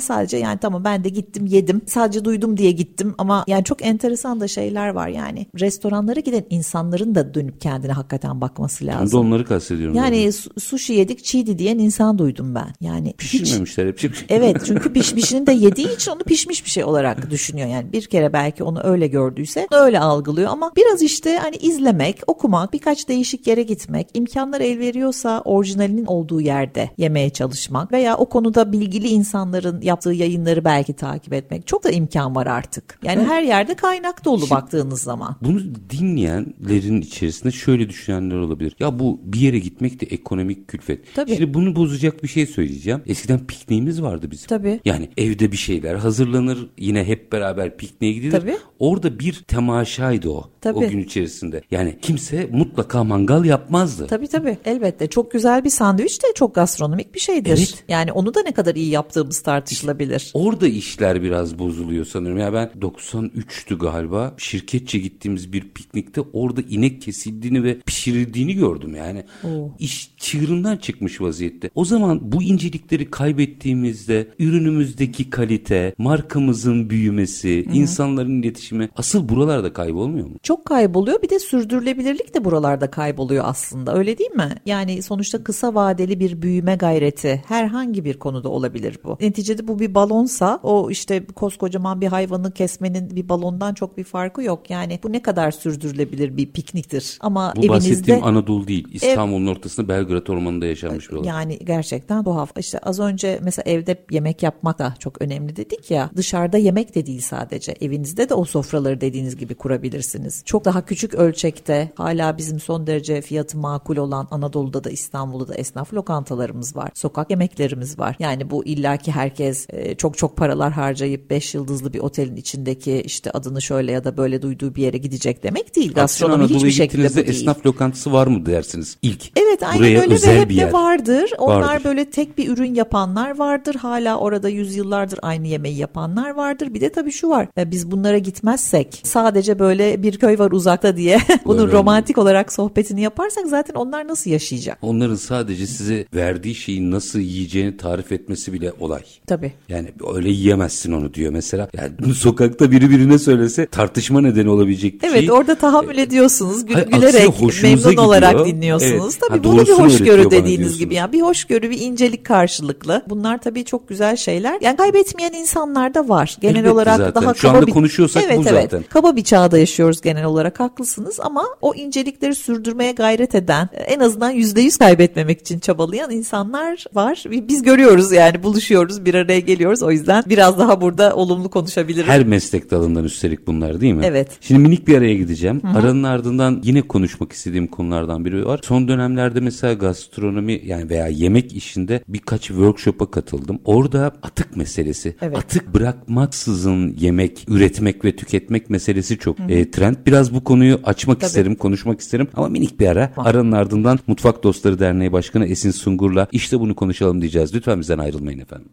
sadece yani tamam ben de gittim yedim sadece duydum diye gittim ama yani çok enteresan da şeyler var yani. Restoranlara giden insanların da dönüp kendine hakikaten bakması lazım. Ben de onları kastediyorum. Yani su- sushi yedik çiğdi diyen insan duydum ben. Yani Pişirmemişler hiç... hep. Evet çünkü pişmişini de yediği için onu pişmiş bir şey olarak düşünüyor. Yani bir kere belki onu öyle gördüyse öyle algılıyor oluyor ama biraz işte hani izlemek, okumak, birkaç değişik yere gitmek, imkanlar el veriyorsa orijinalinin olduğu yerde yemeye çalışmak veya o konuda bilgili insanların yaptığı yayınları belki takip etmek. Çok da imkan var artık. Yani her yerde kaynak dolu Şimdi- baktığınız zaman. Bunu dinleyenlerin içerisinde şöyle düşünenler olabilir. Ya bu bir yere gitmek de ekonomik külfet. Tabii. Şimdi bunu bozacak bir şey söyleyeceğim. Eskiden pikniğimiz vardı bizim. Tabii. Yani evde bir şeyler hazırlanır yine hep beraber pikniğe gidilir. Tabii. Orada bir temaşaydı o. Tabii. O gün içerisinde. Yani kimse mutlaka mangal yapmazdı. Tabii tabii elbette çok güzel bir sandviç de çok gastronomik bir şeydir. Evet. Yani onu da ne kadar iyi yaptığımız tartışılabilir. Orada işler biraz bozuluyor sanırım. Ya ben 93'tü galiba. Şirketçe gittiğimiz bir piknikte orada inek kesildiğini ve pişirildiğini gördüm yani. Oo. İş çığırından çıkmış vaziyette. O zaman bu incelikleri kaybettiğimizde ürünümüzdeki kalite, markamızın büyümesi, insanların iletişimi asıl buralarda kaybolmuyor mu? Çok kayboluyor bir de sürdürülebilirlik de buralarda kayboluyor aslında öyle değil mi? Yani sonuçta kısa vadeli bir büyüme gayreti herhangi bir konuda olabilir bu. Neticede bu bir balonsa o işte koskocaman bir hayvanı kesmenin bir balondan çok bir farkı yok. Yani bu ne kadar sürdürülebilir bir pikniktir. Ama Bu evinizde bahsettiğim Anadolu değil. İstanbul'un ortasında Belgrad Ormanı'nda yaşanmış bir olay. Yani gerçekten tuhaf. İşte az önce mesela evde yemek yapmak da çok önemli dedik ya. Dışarıda yemek de değil sadece. Evinizde de o sofraları dediğiniz gibi kurabilirsiniz. Çok daha küçük ölçekte hala bizim son derece fiyatı makul olan Anadolu'da da İstanbul'da da esnaf lokantalarımız var. Sokak yemeklerimiz var. Yani bu illaki herkes e, çok çok paralar harcayıp 5 yıldızlı bir otelin içindeki işte adını şöyle ya da böyle duyduğu bir yere gidecek demek değil. Aksine Gastronomi Anadolu'ya hiçbir şekilde bu değil. esnaf lokantası var mı dersiniz ilk. Evet aynen Buraya öyle ve hep bir de vardır. Onlar Vardır. böyle tek bir ürün yapanlar vardır. Hala orada yüzyıllardır aynı yemeği yapanlar vardır. Bir de tabii şu var. e, Biz bunlara gitmezsek sadece böyle bir köy var uzakta diye bunun romantik olarak sohbetini yaparsak zaten onlar nasıl yaşayacak? Onların sadece size verdiği şeyi nasıl yiyeceğini tarif etmesi bile olay. Tabii. Yani öyle yiyemezsin onu diyor mesela. Yani sokakta biri birine söylese tartışma nedeni olabilecek bir Evet şey. orada tahammül ediyorsunuz. Gül, Hayır, gülerek, memnun olarak gidiyor. dinliyorsunuz. Evet. Tabii Ha, bunu bir hoşgörü dediğiniz gibi. Yani bir hoşgörü, bir incelik karşılıklı. Bunlar tabii çok güzel şeyler. Yani kaybetmeyen insanlar da var. Genel Elbette olarak zaten. daha Şu kaba anda bir... konuşuyorsak evet, bu evet. zaten. Kaba bir çağda yaşıyoruz genel olarak haklısınız ama o incelikleri sürdürmeye gayret eden, en azından yüzde yüz kaybetmemek için çabalayan insanlar var. Biz görüyoruz yani buluşuyoruz, bir araya geliyoruz. O yüzden biraz daha burada olumlu konuşabilirim. Her meslek dalından üstelik bunlar değil mi? Evet. Şimdi minik bir araya gideceğim. Aranın ardından yine konuşmak istediğim konulardan biri var. Son dönemlerde mesela gastronomi yani veya yemek işinde birkaç workshop'a katıldım. Orada atık meselesi. Evet. Atık bırakmaksızın yemek üretmek ve tüketmek meselesi çok e, trend. Biraz bu konuyu açmak Tabii. isterim, konuşmak isterim ama minik bir ara. Aranın ardından Mutfak Dostları Derneği Başkanı Esin Sungur'la işte bunu konuşalım diyeceğiz. Lütfen bizden ayrılmayın efendim.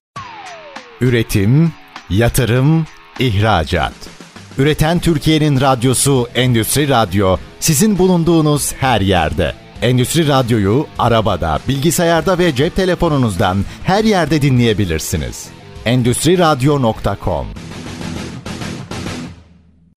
Üretim, yatırım, ihracat. Üreten Türkiye'nin radyosu Endüstri Radyo sizin bulunduğunuz her yerde. Endüstri Radyo'yu arabada, bilgisayarda ve cep telefonunuzdan her yerde dinleyebilirsiniz. Endüstri Radyo.com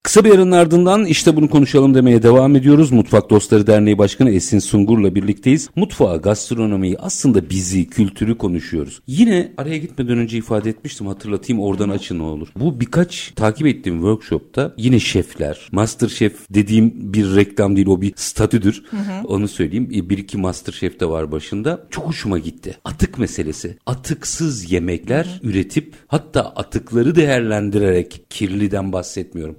Kısa bir aranın ardından işte bunu konuşalım demeye devam ediyoruz. Mutfak Dostları Derneği Başkanı Esin Sungur'la birlikteyiz. Mutfağı, gastronomiyi aslında bizi, kültürü konuşuyoruz. Yine araya gitmeden önce ifade etmiştim hatırlatayım oradan açın ne olur. Bu birkaç takip ettiğim workshopta yine şefler, master şef dediğim bir reklam değil o bir statüdür. Onu söyleyeyim. E, Bir iki master şef de var başında. Çok hoşuma gitti. Atık meselesi. Atıksız yemekler üretip hatta atıkları değerlendirerek kirliden bahsetmiyorum.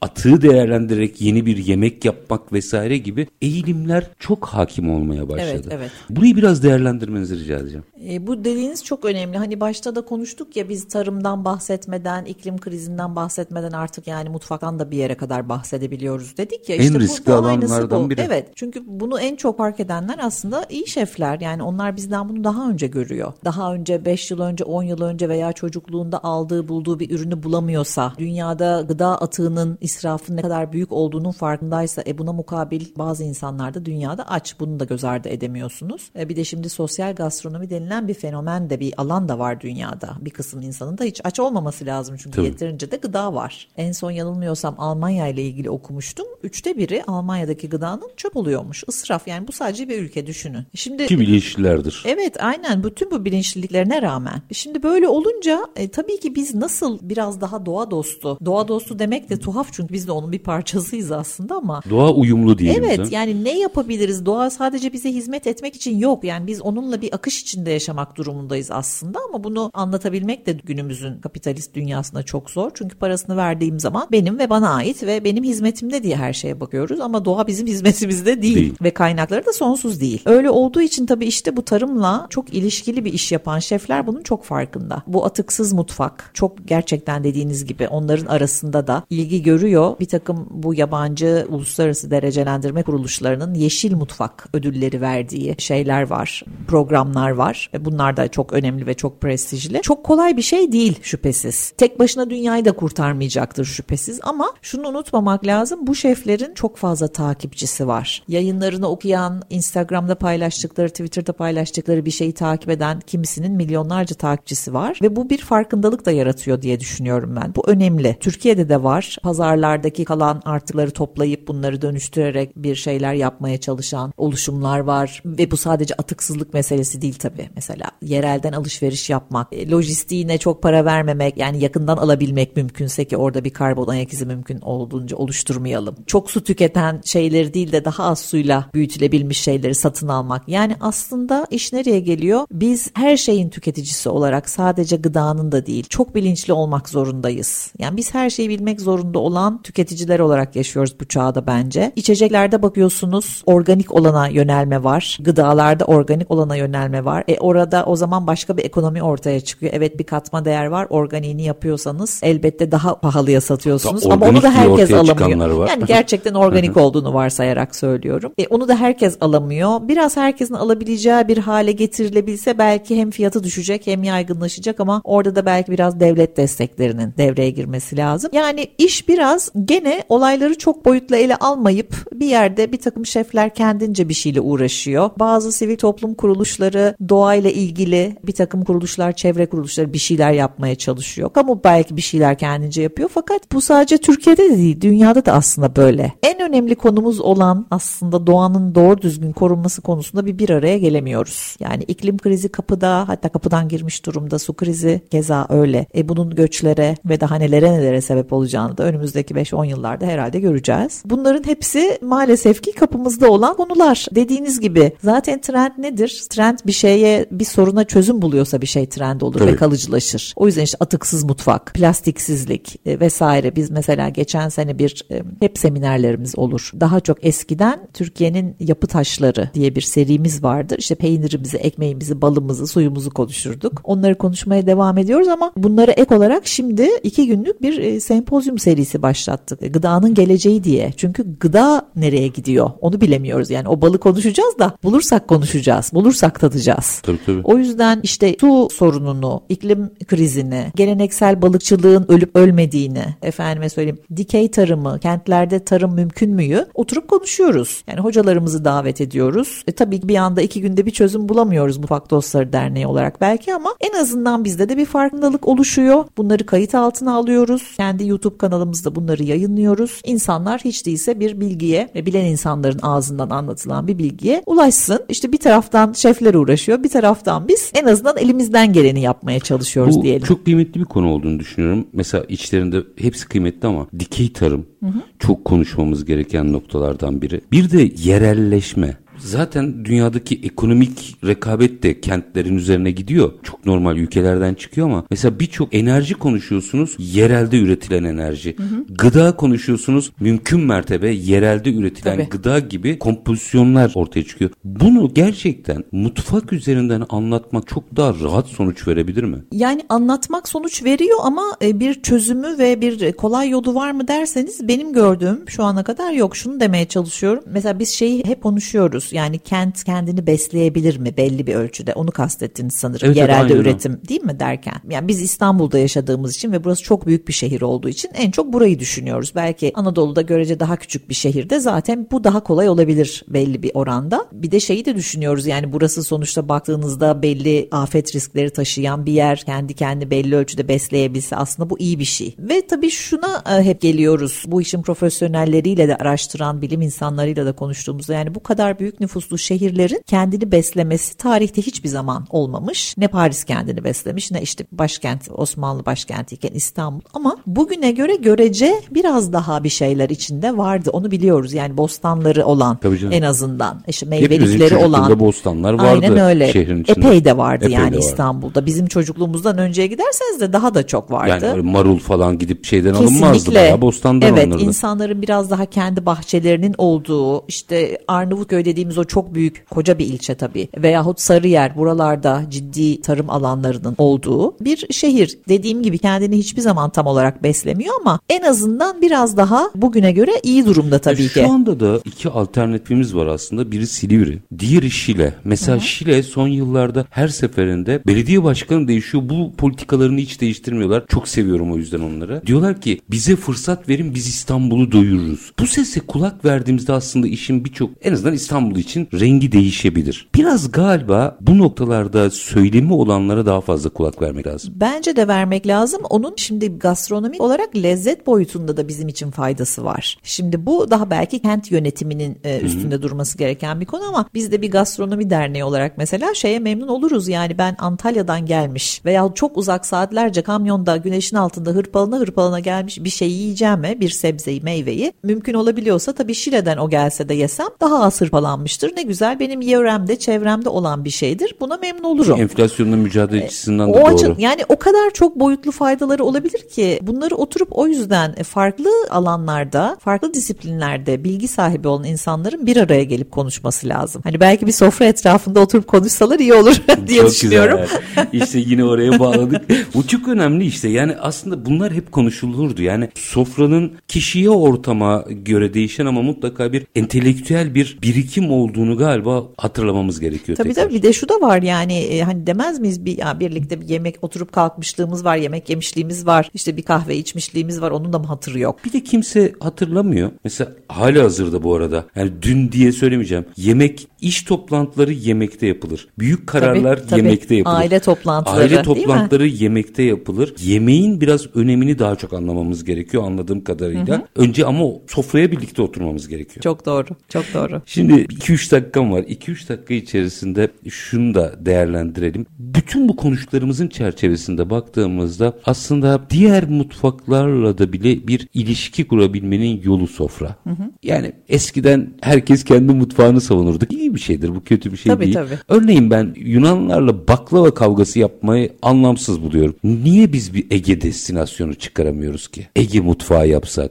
Atığı değerlendirerek yeni bir yemek yapmak vesaire gibi eğilimler çok hakim olmaya başladı. Evet, evet. Burayı biraz değerlendirmenizi rica edeceğim. E, bu dediğiniz çok önemli. Hani başta da konuştuk ya biz tarımdan bahsetmeden, iklim krizinden bahsetmeden artık yani mutfaktan da bir yere kadar bahsedebiliyoruz dedik ya. En İşte riskli alanlardan bu. biri. Evet. Çünkü bunu en çok fark edenler aslında iyi şefler. Yani onlar bizden bunu daha önce görüyor. Daha önce 5 yıl önce, 10 yıl önce veya çocukluğunda aldığı, bulduğu bir ürünü bulamıyorsa, dünyada gıda atığının, israfın ne kadar büyük olduğunun farkındaysa, e buna mukabil bazı insanlar da dünyada aç. Bunu da göz ardı edemiyorsunuz. E bir de şimdi sosyal gastronomi denilen bir fenomen de bir alan da var dünyada. Bir kısım insanın da hiç aç olmaması lazım çünkü Tabii. yeterince de gıda var. En son yanılmıyorsam Almanya ile ilgili okumuştum. Üçte biri Almanya'daki gıdanın çöp oluyormuş. Israf yani bu sadece bir ülke düşünün. Şimdi Ki bilinçlilerdir. Evet aynen bütün bu bilinçliliklerine rağmen. Şimdi böyle olunca e, tabii ki biz nasıl biraz daha doğa dostu, doğa dostu demek de tuhaf Çünkü biz de onun bir parçasıyız aslında ama. Doğa uyumlu diyelim. Evet de. yani ne yapabiliriz? Doğa sadece bize hizmet etmek için yok. Yani biz onunla bir akış içinde yaşamak durumundayız aslında ama bunu anlatabilmek de günümüzün kapitalist dünyasında çok zor. Çünkü parasını verdiğim zaman benim ve bana ait ve benim hizmetimde diye her şeye bakıyoruz ama doğa bizim hizmetimizde değil, değil. ve kaynakları da sonsuz değil. Öyle olduğu için tabii işte bu tarımla çok ilişkili bir iş yapan şefler bunun çok farkında. Bu atıksız mutfak çok gerçekten dediğiniz gibi onların arasında da ilgi görüyor. Bir takım bu yabancı uluslararası derecelendirme kuruluşlarının yeşil mutfak ödülleri verdiği şeyler var, programlar var. Bunlar da çok önemli ve çok prestijli. Çok kolay bir şey değil şüphesiz. Tek başına dünyayı da kurtarmayacaktır şüphesiz ama şunu unutmamak lazım. Bu şeflerin çok fazla takipçisi var. Yayınlarını okuyan, Instagram'da paylaştıkları, Twitter'da paylaştıkları bir şeyi takip eden kimisinin milyonlarca takipçisi var ve bu bir farkındalık da yaratıyor diye düşünüyorum ben. Bu önemli. Türkiye'de de var. Pazarlardaki kalan artıları toplayıp bunları dönüştürerek bir şeyler yapmaya çalışan oluşumlar var ve bu sadece atıksızlık meselesi değil tabii. Mesela yerelden alışveriş yapmak, e, lojistiğine çok para vermemek, yani yakından alabilmek mümkünse ki orada bir karbon ayak izi mümkün olduğunca oluşturmayalım. Çok su tüketen şeyleri değil de daha az suyla büyütülebilmiş şeyleri satın almak. Yani aslında iş nereye geliyor? Biz her şeyin tüketicisi olarak sadece gıdanın da değil, çok bilinçli olmak zorundayız. Yani biz her şeyi bilmek zorunda olan tüketiciler olarak yaşıyoruz bu çağda bence. İçeceklerde bakıyorsunuz organik olana yönelme var. Gıdalarda organik olana yönelme var. E orada o zaman başka bir ekonomi ortaya çıkıyor. Evet bir katma değer var. Organiğini yapıyorsanız elbette daha pahalıya satıyorsunuz. Ama onu da herkes alamıyor. Yani gerçekten organik olduğunu varsayarak söylüyorum. E onu da herkes alamıyor. Biraz herkesin alabileceği bir hale getirilebilse belki hem fiyatı düşecek hem yaygınlaşacak ama orada da belki biraz devlet desteklerinin devreye girmesi lazım. Yani iş biraz gene olayları çok boyutla ele almayıp bir yerde bir takım şefler kendince bir şeyle uğraşıyor. Bazı sivil toplum kuruluşları doğayla ilgili bir takım kuruluşlar, çevre kuruluşları bir şeyler yapmaya çalışıyor. Kamu belki bir şeyler kendince yapıyor fakat bu sadece Türkiye'de de değil, dünyada da aslında böyle. En önemli konumuz olan aslında doğanın doğru düzgün korunması konusunda bir bir araya gelemiyoruz. Yani iklim krizi kapıda hatta kapıdan girmiş durumda su krizi keza öyle. E bunun göçlere ve daha nelere nelere sebep olacağını da önümüzdeki 5-10 yıllarda herhalde göreceğiz. Bunların hepsi maalesef ki kapımızda olan konular. Dediğiniz gibi zaten trend nedir? Trend bir şeye bir soruna çözüm buluyorsa bir şey trend olur Tabii. ve kalıcılaşır. O yüzden işte atıksız mutfak, plastiksizlik e, vesaire biz mesela geçen sene bir e, hep seminerlerimiz olur. Daha çok eskiden Türkiye'nin yapı taşları diye bir serimiz vardır. İşte peynirimizi, ekmeğimizi, balımızı, suyumuzu konuşurduk. Onları konuşmaya devam ediyoruz ama bunlara ek olarak şimdi iki günlük bir e, sempozyum serisi başlattık. Gıdanın geleceği diye. Çünkü gıda nereye gidiyor onu bilemiyoruz. Yani o balı konuşacağız da bulursak konuşacağız. Bulursak tadacağız. Tabii, tabii. O yüzden işte su sorununu, iklim krizini, geleneksel balıkçılığın ölüp ölmediğini, efendime söyleyeyim dikey tarımı, kentlerde tarım mümkün müyü oturup konuşuyoruz. Yani hocalarımızı davet ediyoruz. E, tabii bir anda iki günde bir çözüm bulamıyoruz Mutfak Dostları Derneği olarak belki ama en azından bizde de bir farkındalık oluşuyor. Bunları kayıt altına alıyoruz. Kendi YouTube kanalımızda bunları yayınlıyoruz. İnsanlar hiç değilse bir bilgiye ve bilen insanların ağzından anlatılan bir bilgiye ulaşsın. İşte bir taraftan şefler uğraşıyor, bir taraftan biz en azından elimizden geleni yapmaya çalışıyoruz Bu diyelim. çok kıymetli bir konu olduğunu düşünüyorum. Mesela içlerinde hepsi kıymetli ama dikey tarım hı hı. çok konuşmamız gereken noktalardan biri. Bir de yerelleşme. Zaten dünyadaki ekonomik rekabet de kentlerin üzerine gidiyor. Çok normal ülkelerden çıkıyor ama mesela birçok enerji konuşuyorsunuz yerelde üretilen enerji. Hı hı. Gıda konuşuyorsunuz mümkün mertebe yerelde üretilen Tabii. gıda gibi kompozisyonlar ortaya çıkıyor. Bunu gerçekten mutfak üzerinden anlatmak çok daha rahat sonuç verebilir mi? Yani anlatmak sonuç veriyor ama e, bir çözümü ve bir kolay yolu var mı derseniz benim gördüğüm şu ana kadar yok. Şunu demeye çalışıyorum. Mesela biz şeyi hep konuşuyoruz. Yani kent kendini besleyebilir mi belli bir ölçüde? Onu kastettiniz sanırım. Evet, Yerelde üretim o. değil mi derken? Yani biz İstanbul'da yaşadığımız için ve burası çok büyük bir şehir olduğu için en çok burayı düşünüyoruz. Belki Anadolu'da görece daha küçük bir şehirde zaten bu daha kolay olabilir belli bir oranda. Bir de şeyi de düşünüyoruz yani burası sonuçta baktığınızda belli afet riskleri taşıyan bir yer. Kendi kendi belli ölçüde besleyebilse aslında bu iyi bir şey. Ve tabii şuna e, hep geliyoruz. Bu işin profesyonelleriyle de araştıran bilim insanlarıyla da konuştuğumuzda yani bu kadar büyük büyük nüfuslu şehirlerin kendini beslemesi tarihte hiçbir zaman olmamış. Ne Paris kendini beslemiş ne işte başkent Osmanlı başkentiyken İstanbul ama bugüne göre görece biraz daha bir şeyler içinde vardı. Onu biliyoruz yani bostanları olan en azından işte meyvelikleri olan. bostanlar vardı Aynen öyle. şehrin içinde. Epey de vardı Epey yani de vardı. İstanbul'da. Bizim çocukluğumuzdan önceye giderseniz de daha da çok vardı. Yani marul falan gidip şeyden alınmazdı. Bayağı bostandan evet, alınırdı. insanların biraz daha kendi bahçelerinin olduğu işte Arnavutköy dediğimiz o çok büyük koca bir ilçe tabii veyahut Sarıyer buralarda ciddi tarım alanlarının olduğu bir şehir. Dediğim gibi kendini hiçbir zaman tam olarak beslemiyor ama en azından biraz daha bugüne göre iyi durumda tabii E, ki. Şu anda da iki alternatifimiz var aslında. Biri Silivri, diğeri Şile. Mesela Şile son yıllarda her seferinde belediye başkanı değişiyor. Bu politikalarını hiç değiştirmiyorlar. Çok seviyorum o yüzden onları. Diyorlar ki bize fırsat verin biz İstanbul'u doyururuz. Bu sese kulak verdiğimizde aslında işin birçok en azından İstanbul için rengi değişebilir. Biraz galiba bu noktalarda söylemi olanlara daha fazla kulak vermek lazım. Bence de vermek lazım. Onun şimdi gastronomi olarak lezzet boyutunda da bizim için faydası var. Şimdi bu daha belki kent yönetiminin e, üstünde durması gereken bir konu ama biz de bir gastronomi derneği olarak mesela şeye memnun oluruz. Yani ben Antalya'dan gelmiş veya çok uzak saatlerce kamyonda güneşin altında hırpalana hırpalana gelmiş bir şey yiyeceğime bir sebzeyi meyveyi mümkün olabiliyorsa tabii Şile'den o gelse de yesem daha az hırpalanmıştır. Ne güzel benim yöremde çevremde olan bir şeydir. Buna memnun olurum. Enflasyonla mücadele açısından da O doğru. açı, yani o kadar çok boyutlu faydaları olabilir ki bunları oturup o yüzden farklı alanlarda, farklı disiplinlerde bilgi sahibi olan insanların bir araya gelip konuşması lazım. Hani belki bir sofra etrafında oturup konuşsalar iyi olur diye Çok düşünüyorum. güzel. İşte yine oraya bağladık. Bu çok önemli işte. Yani aslında bunlar hep konuşulurdu. Yani sofranın kişiye ortama göre değişen ama mutlaka bir entelektüel bir birikim olduğunu galiba hatırlamamız gerekiyor. Tabii tekrar. tabii bir de şu da var yani e, hani demez miyiz bir ya birlikte bir yemek oturup kalkmışlığımız var, yemek yemişliğimiz var, işte bir kahve içmişliğimiz var onun da mı hatırı yok? Bir de kimse hatırlamıyor. Mesela hali hazırda bu arada. Yani dün diye söylemeyeceğim. Yemek, iş toplantıları yemekte yapılır. Büyük kararlar Tabii, tabii. yemekte yapılır. Aile toplantıları, Aile toplantıları yemekte yapılır. Yemeğin biraz önemini daha çok anlamamız gerekiyor anladığım kadarıyla. Önce ama sofraya birlikte oturmamız gerekiyor. Çok doğru, çok doğru. Şimdi 2-3 dakikam var. 2-3 dakika içerisinde şunu da değerlendirelim. Bütün bu konuştuklarımızın çerçevesinde baktığımızda aslında diğer mutfaklarla da bile bir ilişki kurabilmenin yolu sofra. Yani eskiden herkes kendi mutfağını savunurdu. İyi bir şeydir bu kötü bir şey Tabii, değil. tabii. Örneğin ben Yunanlarla baklava kavgası yapmayı anlamsız buluyorum. Niye biz bir Ege destinasyonu çıkaramıyoruz ki? Ege mutfağı yapsak,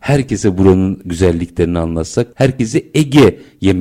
herkese buranın güzelliklerini anlatsak, herkese Ege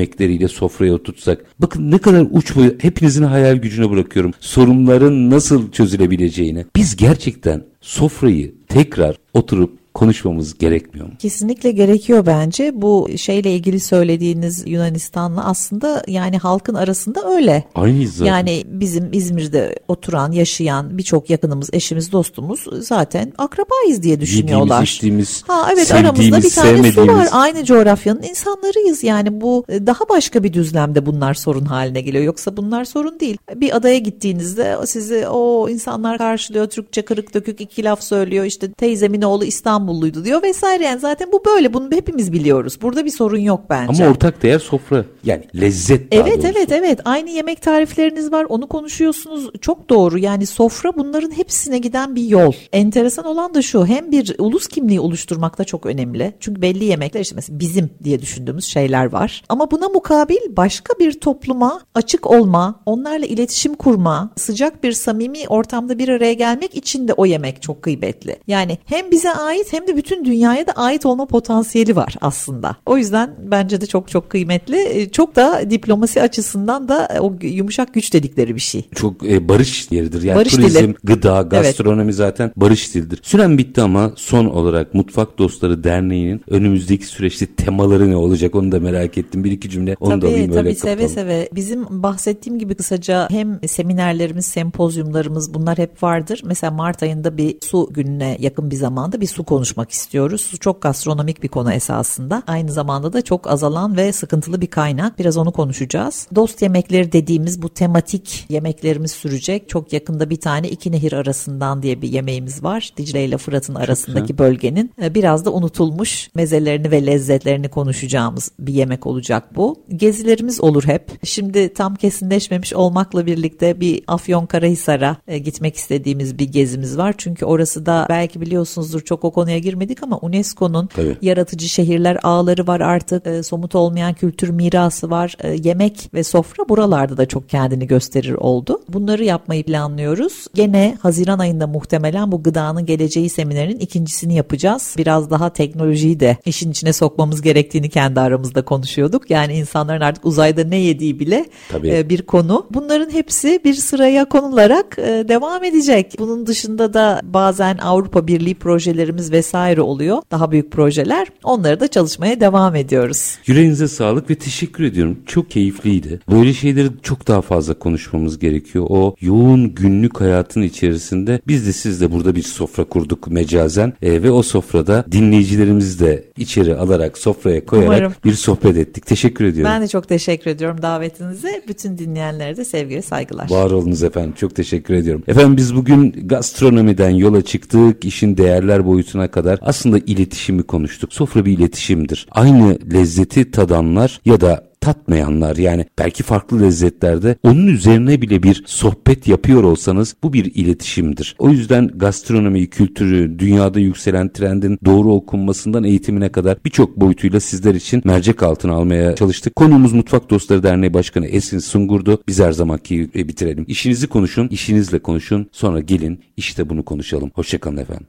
yemekleriyle sofraya oturtsak. Bakın ne kadar uç boyu hepinizin hayal gücüne bırakıyorum. Sorunların nasıl çözülebileceğini. Biz gerçekten sofrayı tekrar oturup konuşmamız gerekmiyor mu? Kesinlikle gerekiyor bence. Bu şeyle ilgili söylediğiniz Yunanistan'la aslında yani halkın arasında öyle. Aynıyız zaten. Yani bizim İzmir'de oturan, yaşayan birçok yakınımız, eşimiz, dostumuz zaten akrabayız diye düşünüyorlar. Yediğimiz, içtiğimiz, Ha evet aramızda bir tane su var. Aynı coğrafyanın insanlarıyız. Yani bu e, daha başka bir düzlemde bunlar sorun haline geliyor. Yoksa bunlar sorun değil. Bir adaya gittiğinizde sizi o insanlar karşılıyor. Türkçe kırık dökük iki laf söylüyor. İşte teyzemin oğlu İstanbulluydu diyor vesaire. Yani zaten bu böyle. Bunu hepimiz biliyoruz. Burada bir sorun yok bence. Ama ortak değer sofra. Yani lezzet daha Evet doğrusu. evet evet aynı yemek tarifleriniz var onu konuşuyorsunuz çok doğru yani sofra bunların hepsine giden bir yol. Enteresan olan da şu hem bir ulus kimliği oluşturmakta çok önemli çünkü belli yemekler işte mesela bizim diye düşündüğümüz şeyler var ama buna mukabil başka bir topluma açık olma onlarla iletişim kurma sıcak bir samimi ortamda bir araya gelmek için de o yemek çok kıymetli. Yani hem bize ait hem de bütün dünyaya da ait olma potansiyeli var aslında. O yüzden bence de çok çok kıymetli. E, Çok da diplomasi açısından da e, o yumuşak güç dedikleri bir şey. Çok e, barış yeridir. Yani Barış turizm, dili. gıda, gastronomi zaten barış dilidir. Süren bitti ama son olarak Mutfak Dostları Derneği'nin önümüzdeki süreçte temaları ne olacak onu da merak ettim. Bir iki cümle onu da tabii alayım tabii öyle seve kapatalım. seve. Bizim bahsettiğim gibi kısaca hem seminerlerimiz, sempozyumlarımız bunlar hep vardır. Mesela Mart ayında bir su gününe yakın bir zamanda bir su konuşmak istiyoruz. Çok gastronomik bir konu esasında. Aynı zamanda da çok azalan ve sıkıntılı bir kaynak. Biraz onu konuşacağız. Dost yemekleri dediğimiz bu tematik yemeklerimiz sürecek. Çok yakında bir tane iki nehir arasından diye bir yemeğimiz var. Dicle ile Fırat'ın arasındaki bölgenin e, biraz da unutulmuş mezelerini ve lezzetlerini konuşacağımız bir yemek olacak bu. Gezilerimiz olur hep. Şimdi tam kesinleşmemiş olmakla birlikte bir Afyonkarahisar'a e, gitmek istediğimiz bir gezimiz var. Çünkü orası da belki biliyorsunuzdur çok o konuya girmedik ama UNESCO'nun yaratıcı şehirler ağları var artık. E, somut olmayan kültür mirası var. E, yemek ve sofra buralarda da çok kendini gösterir oldu. Bunları yapmayı planlıyoruz. Gene Haziran ayında muhtemelen bu gıdanın geleceği seminerinin ikincisini yapacağız. Biraz daha teknolojiyi de işin içine sokmamız gerektiğini kendi aramızda konuşuyorduk. Yani insanların artık uzayda ne yediği bile Tabii. e, bir konu. Bunların hepsi bir sıraya konularak e, devam edecek. Bunun dışında da bazen Avrupa Birliği projelerimiz vesaire oluyor. Daha büyük projeler. Onları da çalışmaya devam ediyoruz. Yüreğinize sağlık ve teşekkür ediyorum. Çok keyifliydi. Böyle şeyleri çok daha fazla konuşmamız gerekiyor. O yoğun günlük hayatın içerisinde biz de siz de burada bir sofra kurduk mecazen E, ve o sofrada dinleyicilerimizi de içeri alarak sofraya koyarak Umarım. bir sohbet ettik. Teşekkür ediyorum. Ben de çok teşekkür ediyorum davetinize. Bütün dinleyenlere de sevgi saygılar. Var olunuz efendim. Çok teşekkür ediyorum. Efendim biz bugün gastronomiden yola çıktık. işin değerler boyutuna kadar aslında iletişimi konuştuk. Sofra bir iletişimdir. Aynı lezzeti tadanlar ya da tatmayanlar yani belki farklı lezzetlerde onun üzerine bile bir sohbet yapıyor olsanız bu bir iletişimdir. O yüzden gastronomi kültürü, dünyada yükselen trendin doğru okunmasından eğitimine kadar birçok boyutuyla sizler için mercek altına almaya çalıştık. Konuğumuz Mutfak Dostları Derneği Başkanı Esin Sungur'du. Biz her zamanki bitirelim. İşinizi konuşun, işinizle konuşun. Sonra gelin işte bunu konuşalım. Hoşçakalın efendim.